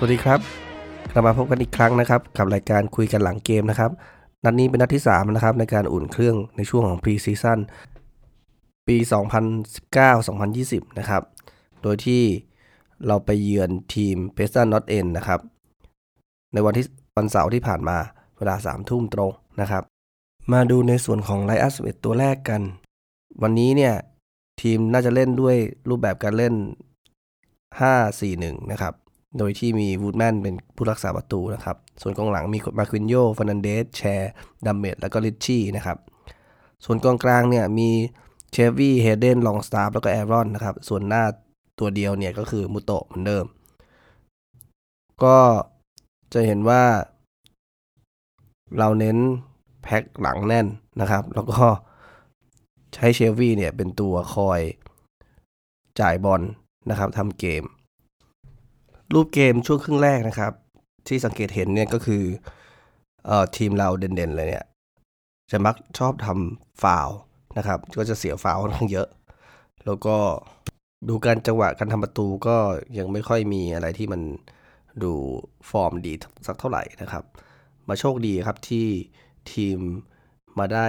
สวัสดีครับ กลับมาพบกันอีกครั้งนะครับ กับรายการคุยกันหลังเกมนะครับ นัดนี้เป็นนัดที่ 3 นะครับ ในการอุ่นเครื่องในช่วงของ pre-season ปี 2019-2020 นะครับ โดยที่เราไปเยือนทีม Preston North End นะครับ ในวันที่วันเสาร์ที่ผ่านมาเวลา 3 ทุ่มตรงนะครับ มาดูในส่วนของไลอัสเวตตัวแรกกัน วันนี้เนี่ย ทีมน่าจะเล่นด้วยรูปแบบการเล่น 5-4-1 นะครับ โดยที่มีวูดแมนเป็นผู้รักษาประตูนะครับ ส่วนกองหลังมีมาควินโยฟ e นันเดส แชร์ดัมเมดแล้วก็ลิชชี่นะครับ ส่วนกองกลางเนี่ยมีเชลวี่ เฮเดน ลองสตาฟฟ์แล้วก็แอรอนนะครับ ส่วนหน้าตัวเดียวเนี่ยก็คือมุโตะเหมือนเดิม ก็จะเห็นว่า เราเน้นแพ็คหลังแน่นนะครับ แล้วก็ใช้เชฟวี่เนี่ยเป็นตัวคอยจ่ายบอลนะครับทำเกม รูปเกมช่วงครึ่งแรกนะครับ ที่สังเกตเห็นเนี่ยก็คือเอ่อทีมเราเด่นๆเลยเนี่ย จะมักชอบทำฟาวนะครับ ก็จะเสียฟาวค่อนข้างเยอะ แล้วก็ดูการจังหวะการทำประตูก็ยังไม่ค่อยมีอะไรที่มันดูฟอร์มดีสักเท่าไหร่นะครับ มาโชคดีครับที่ทีมมาได้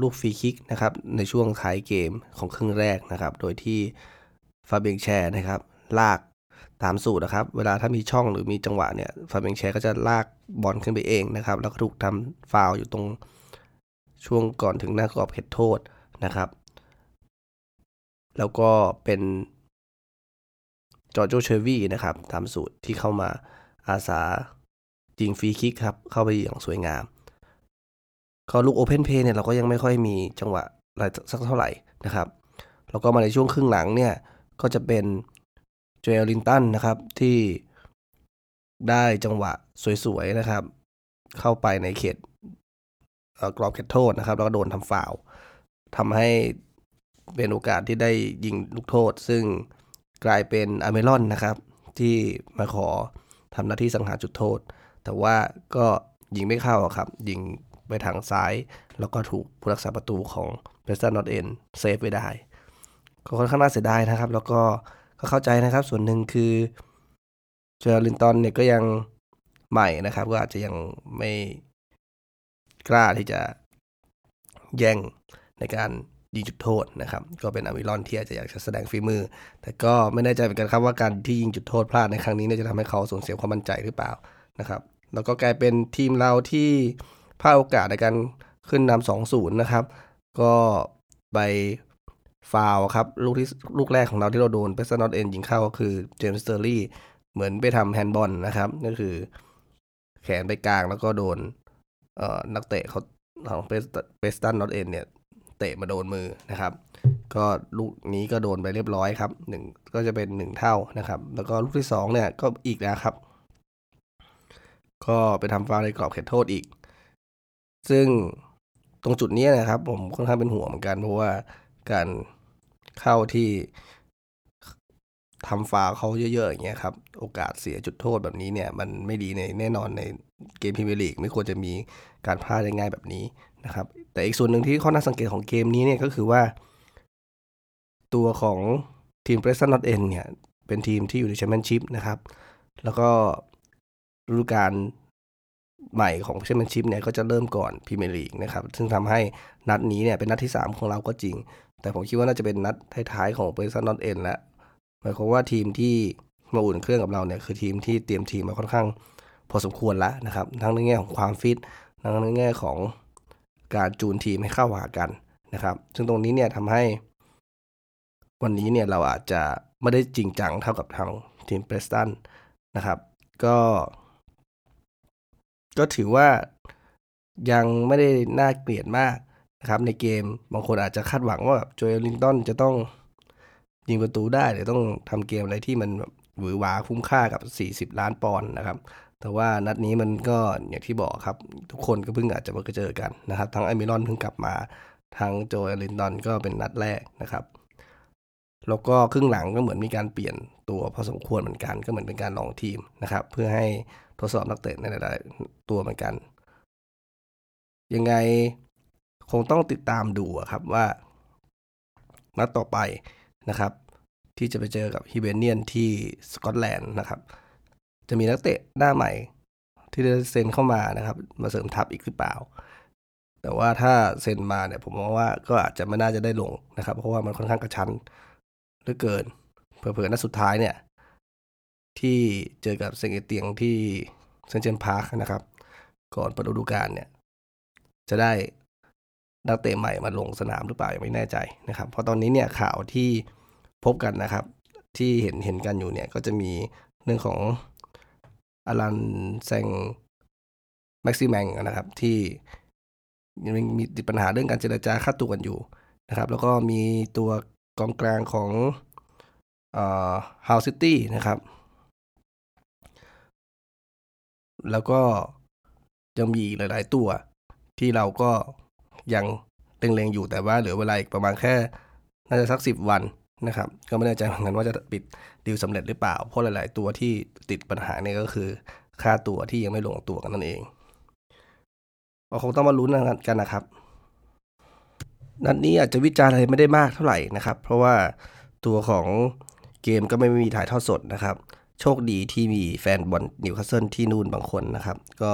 ลูกฟรีคิกนะครับในช่วงท้ายเกมของครึ่งแรกนะครับ โดยที่ฟาเบียงแชร์นะครับ ลาก ตามสูตรนะครับ เวลาถ้ามีช่องหรือมีจังหวะเนี่ยฟาเบงแชร์ก็จะลากบอลขึ้นไปเองนะครับ แล้วก็ถูกทำฟาวอยู่ตรงช่วงก่อนถึงหน้ากรอบเขตโทษนะครับ แล้วก็เป็นจอร์โจเชอร์วีนะครับตามสูตรที่เข้ามาอาสายิงฟรีคิกครับ เข้าไปอย่างสวยงาม ก็ลูก open play เนี่ยเราก็ยังไม่ค่อยมีจังหวะอะไรสักเท่าไหร่นะครับ แล้วก็มาในช่วงครึ่งหลังเนี่ย ก็จะเป็น เจอลินตันนะครับที่ได้จังหวะสวยๆนะครับ เข้าไปในเขตกรอบเขตโทษนะครับ แล้วก็โดนทำฟาวล์ทำให้เป็นโอกาสที่ได้ยิงลูกโทษ ซึ่งกลายเป็นอัลมิรอนนะครับ ที่มาขอทำหน้าที่สังหารจุดโทษ แต่ว่าก็ยิงไม่เข้าครับ ยิงไปทางซ้าย แล้วก็ถูกผู้รักษาประตูของเ e สตันนอตเอ็นเซฟไว้ได้ก็ค่อนข้างน่าเสียดายนะครับ แล้วก็ ก็เข้าใจนะครับ ส่วนหนึ่งคือเจอลินตันเนี่ยก็ยังใหม่นะครับ ก็อาจจะยังไม่กล้าที่จะแย่งในการยิงจุดโทษนะครับ ก็เป็นอัลมิรอนที่อาจจะอยากจะแสดงฝีมือ แต่ก็ไม่แน่ใจเหมือนกันครับว่าการที่ยิงจุดโทษพลาดในครั้งนี้จะทำให้เขาสูญเสียความมั่นใจหรือเปล่านะครับ แล้วก็กลายเป็นทีมเราที่พลาดโอกาสในการขึ้นนำสองศูนย์นะครับ ก็ไป ฟาวล์ครับ ลูกที่ลูกแรกของเราที่เราโดนเปสนอตเอ็นยิงเข้าก็คือเจมี่ สเตอร์รี่เหมือนไปทำแฮนด์บอลนะครับก็คือ แขนไปกลางแล้วก็โดนเอ่อนักเตะเขาของเปสตันนอตเอ็นเนี่ย เตะมาโดนมือนะครับ ก็ลูกนี้ก็โดนไปเรียบร้อยครับหนึ่งก็จะเป็นหนึ่งเท่านะครับ แล้วก็ลูกที่สองเนี่ยก็อีกแล้วครับ ก็ไปทำฟาวในกรอบเขตโทษอีก ซึ่งตรงจุดนี้นะครับ ผมค่อนข้างเป็นห่วงเหมือนกันเพราะว่า การเข้าที่ทำฟาวล์เขาเยอะๆอย่างเงี้ยครับ โอกาสเสียจุดโทษแบบนี้เนี่ย มันไม่ดีในแน่นอนในเกมพรีเมียร์ลีกไม่ควรจะมีการพลาดได้ง่ายแบบนี้นะครับ แต่อีกส่วนหนึ่งที่ข้อน่าสังเกตของเกมนี้เนี่ยก็คือว่า ตัวของทีมเ p รสตันนอตเอ็นเนี่ย เป็นทีมที่อยู่ในแชมเปี้ยนชิพนะครับ แล้วก็ฤดูกาลใหม่ของแชมเปี้ยนชิพเนี่ยก็จะเริ่มก่อนพรีเมียร์ลีกนะครับ ซึ่งทำให้นัดนี้เนี่ยเป็นนัดที่ 3 ของเราก็จริง แต่ผมคิดว่าน่าจะเป็นนัดท้ายๆของเ p รสตันนอตเอ็นแล้วหมายความว่าทีมที่มาอุ่นเครื่องกับเราเนี่ยคือทีมที่เตรียมทีมมาค่อนข้าง พอสมควรแล้วนะครับ ทั้งในแง่ของความฟิตทั้งในแง่ของการจูนทีมให้เข้าหากันนะครับ ซึ่งตรงนี้เนี่ยทำให้ วันนี้เนี่ยเราอาจจะไม่ได้จริงจังเท่ากับทางทีมเปรสตันนะครับ ก็ ก็ถือว่ายังไม่ได้น่าเกลียดมาก นะครับในเกมบางคนอาจจะคาดหวังว่าแบบโจเอลลิงตันจะต้องยิงประตูได้หรือต้องทำเกมอะไรที่มันหวือหวาคุ้มค่ากับ 40 ล้านปอนด์นะครับ แต่ว่านัดนี้มันก็อย่างที่บอกครับ ทุกคนก็เพิ่งอาจจะมาเจอกันนะครับ ทั้งไอมิรอนเพิ่งกลับมาทั้งโจเอลินดอนก็เป็นนัดแรกนะครับ แล้วก็ครึ่งหลังก็เหมือนมีการเปลี่ยนตัวพอสมควรเหมือนกัน ก็เหมือนเป็นการลองทีมนะครับ เพื่อให้ทดสอบนักเตะในหลายๆตัวเหมือนกัน ยังไง คงต้องติดตามดูครับว่านัดต่อไปนะครับ ที่จะไปเจอกับฮิเบเนียนที่สกอตแลนด์นะครับ จะมีนักเตะหน้าใหม่ ที่จะเซ็นเข้ามานะครับ มาเสริมทัพอีกหรือเปล่า แต่ว่าถ้าเซ็นมาเนี่ยผมมองว่าก็อาจจะไม่น่าจะได้ลงนะครับ เพราะว่ามันค่อนข้างกระชั้นเหลือเกินเผื่อๆนัดสุดท้ายเนี่ย ที่เจอกับเซงเอเตียงที่เซนเจนพาร์คนะครับ ก่อนเปิดฤดูกาลเนี่ย จะได้ นักเตะใหม่มาลงสนามหรือเปล่ายังไม่แน่ใจนะครับ เพราะตอนนี้เนี่ยข่าวที่พบกันนะครับ ที่เห็นเห็นกันอยู่เนี่ยก็จะมีเรื่องของอลันแซงแม็กซิแมงนะครับ ที่ยังมีติดปัญหาเรื่องการเจรจาค่าตัวกันอยู่นะครับ แล้วก็มีตัวกองกลางของฮาวซิตี้นะครับ แล้วก็ยังมีหลาย ๆ ตัวที่เราก็ ยังเล็งๆอยู่แต่ว่าเหลือเวลาอีกประมาณแค่น่าจะสักสิบวันนะครับ ก็ไม่แน่ใจเหมือนกันว่าจะปิดดีลสำเร็จหรือเปล่า เพราะหลาย ๆ ตัวที่ติดปัญหาเนี่ยก็คือค่าตัวที่ยังไม่ลงตัวกันนั่นเองก็คงต้องมาลุ้นกันนะครับ นัดนี้อาจจะวิจารณ์อะไรไม่ได้มากเท่าไหร่นะครับ เพราะว่าตัวของเกมก็ไม่มีถ่ายทอดสดนะครับ โชคดีที่มีแฟนบอลนิวคาสเซิลที่นู่นบางคนนะครับ ก็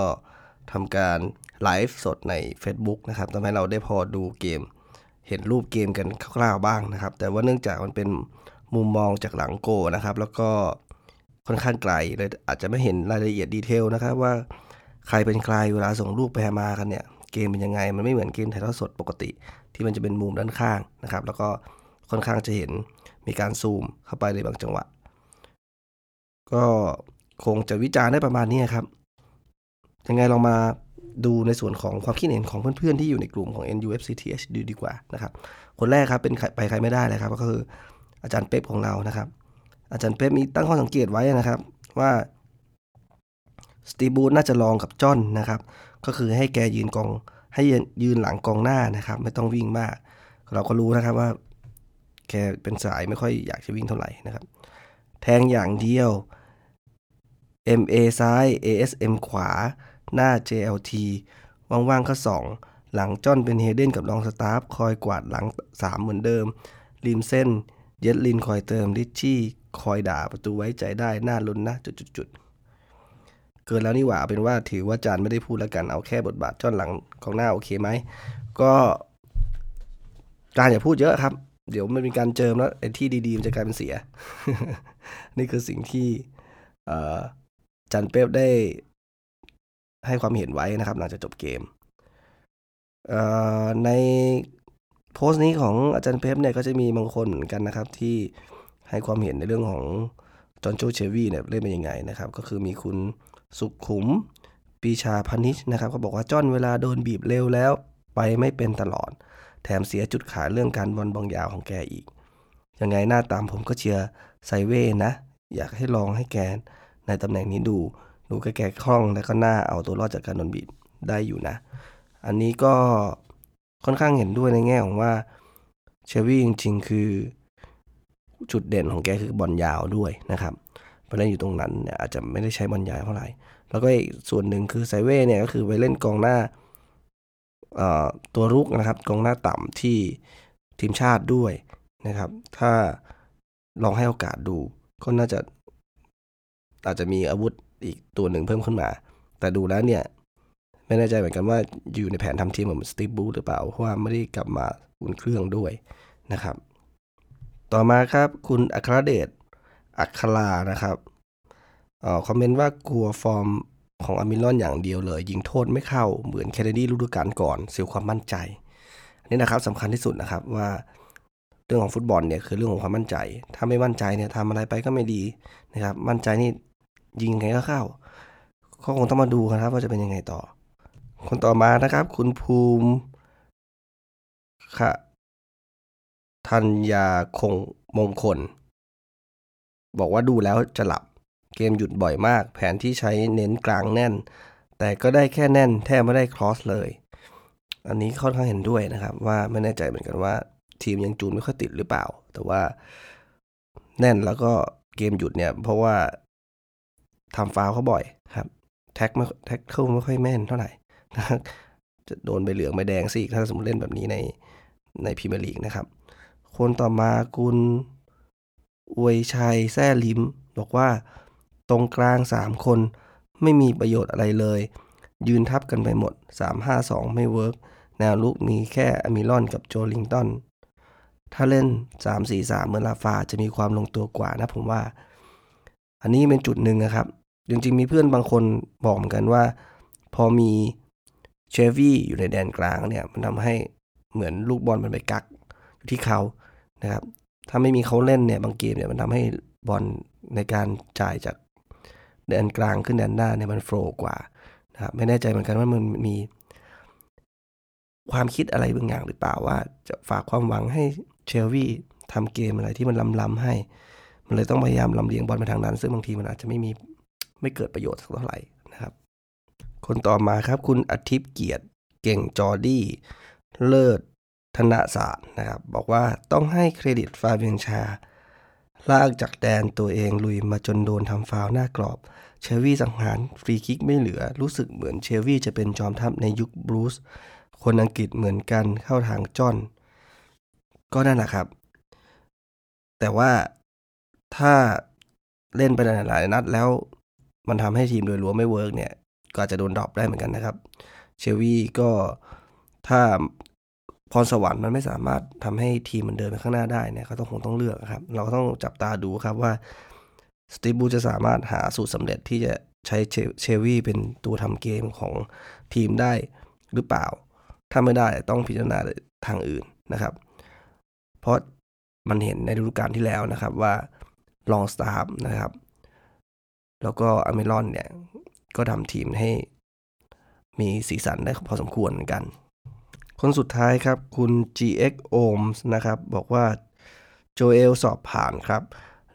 ทำการ ไลฟ์สดใน Facebook นะครับทำให้เราได้พอดูเกม เห็นรูปเกมกันคร่าวๆบ้างนะครับ แต่ว่าเนื่องจากมันเป็นมุมมองจากหลังโกลนะครับ แล้วก็ค่อนข้างไกลเลยอาจจะไม่เห็นรายละเอียด detail นะครับว่าใครเป็นใครเวลาส่งรูปไปมากันเนี่ยเกมเป็นยังไง มันไม่เหมือนเกมถ่ายทอดสดปกติ ที่มันจะเป็นมุมด้านข้างนะครับ แล้วก็ค่อนข้างจะเห็นมีการซูมเข้าไปในบางจังหวะ ก็คงจะวิจารณ์ได้ประมาณนี้ครับ ยังไงลองมา ดูในส่วนของความคิดเห็นของเพื่อนๆ ที่อยู่ในกลุ่มของ NUFCTH ดูดีกว่านะครับ คนแรกครับเป็นไปใครไม่ได้เลยครับ ก็คืออาจารย์เป๊ปของเรานะครับ อาจารย์เป๊ปมีตั้งข้อสังเกตไว้นะครับ ว่าสตีบูธน่าจะลองกับจอนนะครับ ก็คือให้แกยืนกองให้ยืนหลังกองหน้านะครับ ไม่ต้องวิ่งมาก เราก็รู้นะครับว่า แกเป็นสายไม่ค่อยอยากจะวิ่งเท่าไหร่นะครับ แทงอย่างเดียว MA ซ้าย ASM ขวา หน้า JLT ว่างๆก็2 หลังจ้อนเป็นเฮเดนกับรองสตาฟคอยกวาดหลัง 3 เหมือนเดิม ริมเส้น เยดลินคอยเติมริชชี่คอยด่าประตูไว้ใจได้หน้าลุ้นนะจุดๆเกินแล้วนี่หว่าเป็นว่าถือว่าจานไม่ได้พูดแล้วกันเอาแค่บทบาทจ้อนหลังของหน้าโอเคไหมก็จานอย่าพูดเยอะครับ เดี๋ยวมันมีการเจิมแล้วไอ้ที่ดีๆมันจะกลายเป็นเสีย นี่คือสิ่งที่จันเป๊ปได้ ให้ความเห็นไว้นะครับหลังจากจบเกม ในโพสต์นี้ของอาจารย์เป๊ปเนี่ยก็จะมีบางคนเหมือนกันนะครับที่ให้ความเห็นในเรื่องของจอห์นโจเชวีเนี่ยเล่นเป็นยังไงนะครับ ก็คือมีคุณสุขขุมปีชาพนิชนะครับเขาบอกว่าจอนเวลาโดนบีบเร็วแล้ว ไปไม่เป็นตลอด แถมเสียจุดขายเรื่องการบอลบางยาวของแกอีก ยังไงหน้าตามผมก็เชียร์ไซเว่นะ อยากให้ลองให้แกในตำแหน่งนี้ดู ดูแก่คล่องและก็น่าเอาตัวรอดจากการโดนบีบได้อยู่นะ อันนี้ก็ค่อนข้างเห็นด้วยในแง่ของว่าเชวี่จริงๆ คือจุดเด่นของแกคือบอลยาวด้วยนะครับไปเล่นอยู่ตรงนั้นเนี่ยอาจจะไม่ได้ใช้บอลยาวเท่าไหร่ แล้วก็อีกส่วนหนึ่งคือไซเว่เนี่ยก็คือไปเล่นกองหน้าตัวรุกนะครับกองหน้าต่ำที่ทีมชาติด้วยนะครับ ถ้าลองให้โอกาสดูก็น่าจะอาจจะมีอาวุธ อีกตัวหนึ่งเพิ่มขึ้นมา แต่ดูแล้วเนี่ย ไม่แน่ใจเหมือนกันว่าอยู่ในแผนทำทีมเหมือนสตีฟ บรูซหรือเปล่า เพราะว่าไม่ได้กลับมาอุ่นเครื่องด้วยนะครับ ต่อมาครับคุณอัครเดชอัครานะครับเออ comment ว่ากลัวฟอร์มของอัลมิรอนอย่างเดียวเลย ยิงโทษไม่เข้าเหมือนแคเนดี้ฤดูกาลก่อนเสียความมั่นใจอันนี้นะครับสำคัญที่สุดนะครับว่าเรื่องของฟุตบอลเนี่ยคือเรื่องของความมั่นใจ ถ้าไม่มั่นใจเนี่ยทำอะไรไปก็ไม่ดีนะครับ มั่นใจนี่ ยิงไงก็เข้าก็คงต้องมาดูครับ ว่าจะเป็นยังไงต่อ คนต่อมานะครับ คุณภูมิค่ะธัญญาคงมงคล บอกว่าดูแล้วจะหลับ เกมหยุดบ่อยมาก แผนที่ใช้เน้นกลางแน่น แต่ก็ได้แค่แน่น แทบไม่ได้ครอสเลย อันนี้ค่อนข้างเห็นด้วยนะครับ ว่าไม่แน่ใจเหมือนกันว่า ทีมยังจูนไม่ค่อยติดหรือเปล่า แต่ว่าแน่นแล้วก็เกมหยุดเนี่ย เพราะว่า ทำฟาวเขาบ่อยครับแท็กไม่แท็กเข้าไม่ค่อยแม่นเท่าไหร่นะจะโดนใบเหลืองใบแดงสิถ้าสมมติเล่นแบบนี้ในในพรีเมียร์ลีกนะครับ คนต่อมาคุณอวยชัยแซ่ลิม บอกว่าตรงกลาง 3 คนไม่มีประโยชน์อะไรเลย ยืนทับกันไปหมด 3-5-2 ไม่เวิร์กแนวลุกมีแค่อมิลอนกับโจลิงตันถ้าเล่น 3-4-3 เหมือนลาฟาจะมีความลงตัวกว่านะผมว่า อันนี้เป็นจุดหนึ่งนะครับ จริงๆ มีเพื่อนบางคนบอกเหมือนกันว่า พอมีเชฟวี่อยู่ในแดนกลางเนี่ย มันทำให้เหมือนลูกบอลมันไปกักอยู่ที่เขานะครับ ถ้าไม่มีเขาเล่นเนี่ยบางเกมเนี่ยมันทำให้บอลในการจ่ายจากแดนกลางขึ้นแดนหน้าเนี่ยมัน flow กว่านะครับไม่แน่ใจเหมือนกันว่ามันมีความคิดอะไรบางอย่างหรือเปล่าว่าจะฝากความหวังให้เชลวี่ทำเกมอะไรที่มันล้ำๆให้ มันเลยต้องพยายามลำเลียงบอลไปทางนั้น ซึ่งบางทีมันอาจจะไม่มีไม่เกิดประโยชน์สักเท่าไหร่นะครับ คนต่อมาครับคุณอาทิตย์เกียรติเก่งจอร์ดี้เลิศธนศาสตร์นะครับ บอกว่าต้องให้เครดิตฟาเบียน แชร์ ลากจากแดนตัวเองลุยมาจนโดนทำฟาวล์หน้ากรอบ เชลวี่สังหารฟรีคิกไม่เหลือ รู้สึกเหมือนเชลวี่จะเป็นจอมทัพในยุคบรูซคนอังกฤษเหมือนกันเข้าทางจอน ก็นั่นแหละครับ แต่ว่า ถ้าเล่นไปหลายนัดแล้ว มันทำให้ทีมโดยรวมไม่ work เนี่ย ก็อาจจะโดน drop ได้เหมือนกันนะครับ เชลวี่ก็ถ้าพรสวรรค์มันไม่สามารถทำให้ทีมมันเดินไปข้างหน้าได้เนี่ยเขาต้องคงต้องเลือกครับ เราก็ต้องจับตาดูครับว่าสตีบูจะสามารถหาสูตรสำเร็จที่จะใช้เชวี่เป็นตัวทำเกมของทีมได้หรือเปล่า ถ้าไม่ได้ต้องพิจารณาทางอื่นนะครับ เพราะมันเห็นในฤดูกาลที่แล้วนะครับว่า ลองสตาร์นะครับ แล้วก็อเมรอนเนี่ย ก็ทำทีมให้มีสีสันได้พอสมควรเหมือนกัน คนสุดท้ายครับคุณ GX Ohms นะครับ บอกว่าโจเอลสอบผ่านครับ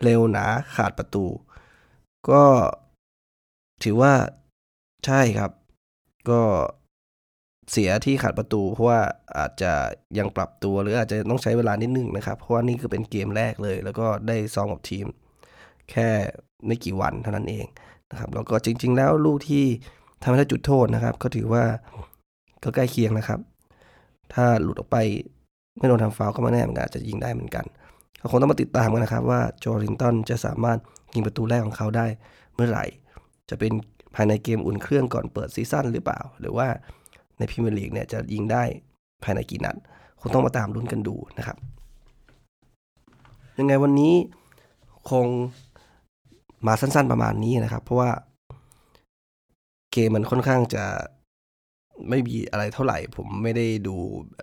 เร็วหนาขาดประตู ก็ถือว่าใช่ครับ ก็ เสียที่ขาดประตู เพราะว่าอาจจะยังปรับตัวหรืออาจจะต้องใช้เวลานิดนึงนะครับ เพราะว่านี่คือเป็นเกมแรกเลย แล้วก็ได้ซ้อมกับทีม แค่ไม่กี่วันเท่านั้นเองนะครับแล้วก็จริง ๆ แล้วลูกที่ทำให้ได้จุดโทษนะครับ ก็ถือว่าก็ใกล้เคียงนะครับ ถ้าหลุดออกไปไม่โดนทำฟาวก็ไม่แน่เหมือนกันอาจจะยิงได้เหมือนกันก็คงต้องมาติดตามกันนะครับ ว่าจอรินตันจะสามารถยิงประตูแรกของเขาได้เมื่อไหร่ จะเป็นภายในเกมอุ่นเครื่องก่อนเปิดซีซั่นหรือเปล่า หรือว่า ในพรีเมียร์ลีกเนี่ยจะยิงได้ภายในกี่นัดคงต้องมาตามลุ้นกันดูนะครับ ยังไงวันนี้คงมาสั้นๆประมาณนี้นะครับ เพราะว่าเกมมันค่อนข้างจะไม่มีอะไรเท่าไหร่ ผมไม่ได้ดู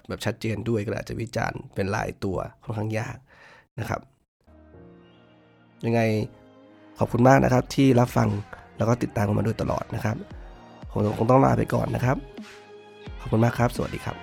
แบบชัดเจนด้วยก็อาจจะวิจารณ์เป็นลายตัวค่อนข้างยากนะครับ ยังไงขอบคุณมากนะครับที่รับฟังแล้วก็ติดตามกันมาโดยตลอดนะครับผมคงต้องลาไปก่อนนะครับ ขอบคุณมากครับ สวัสดีครับ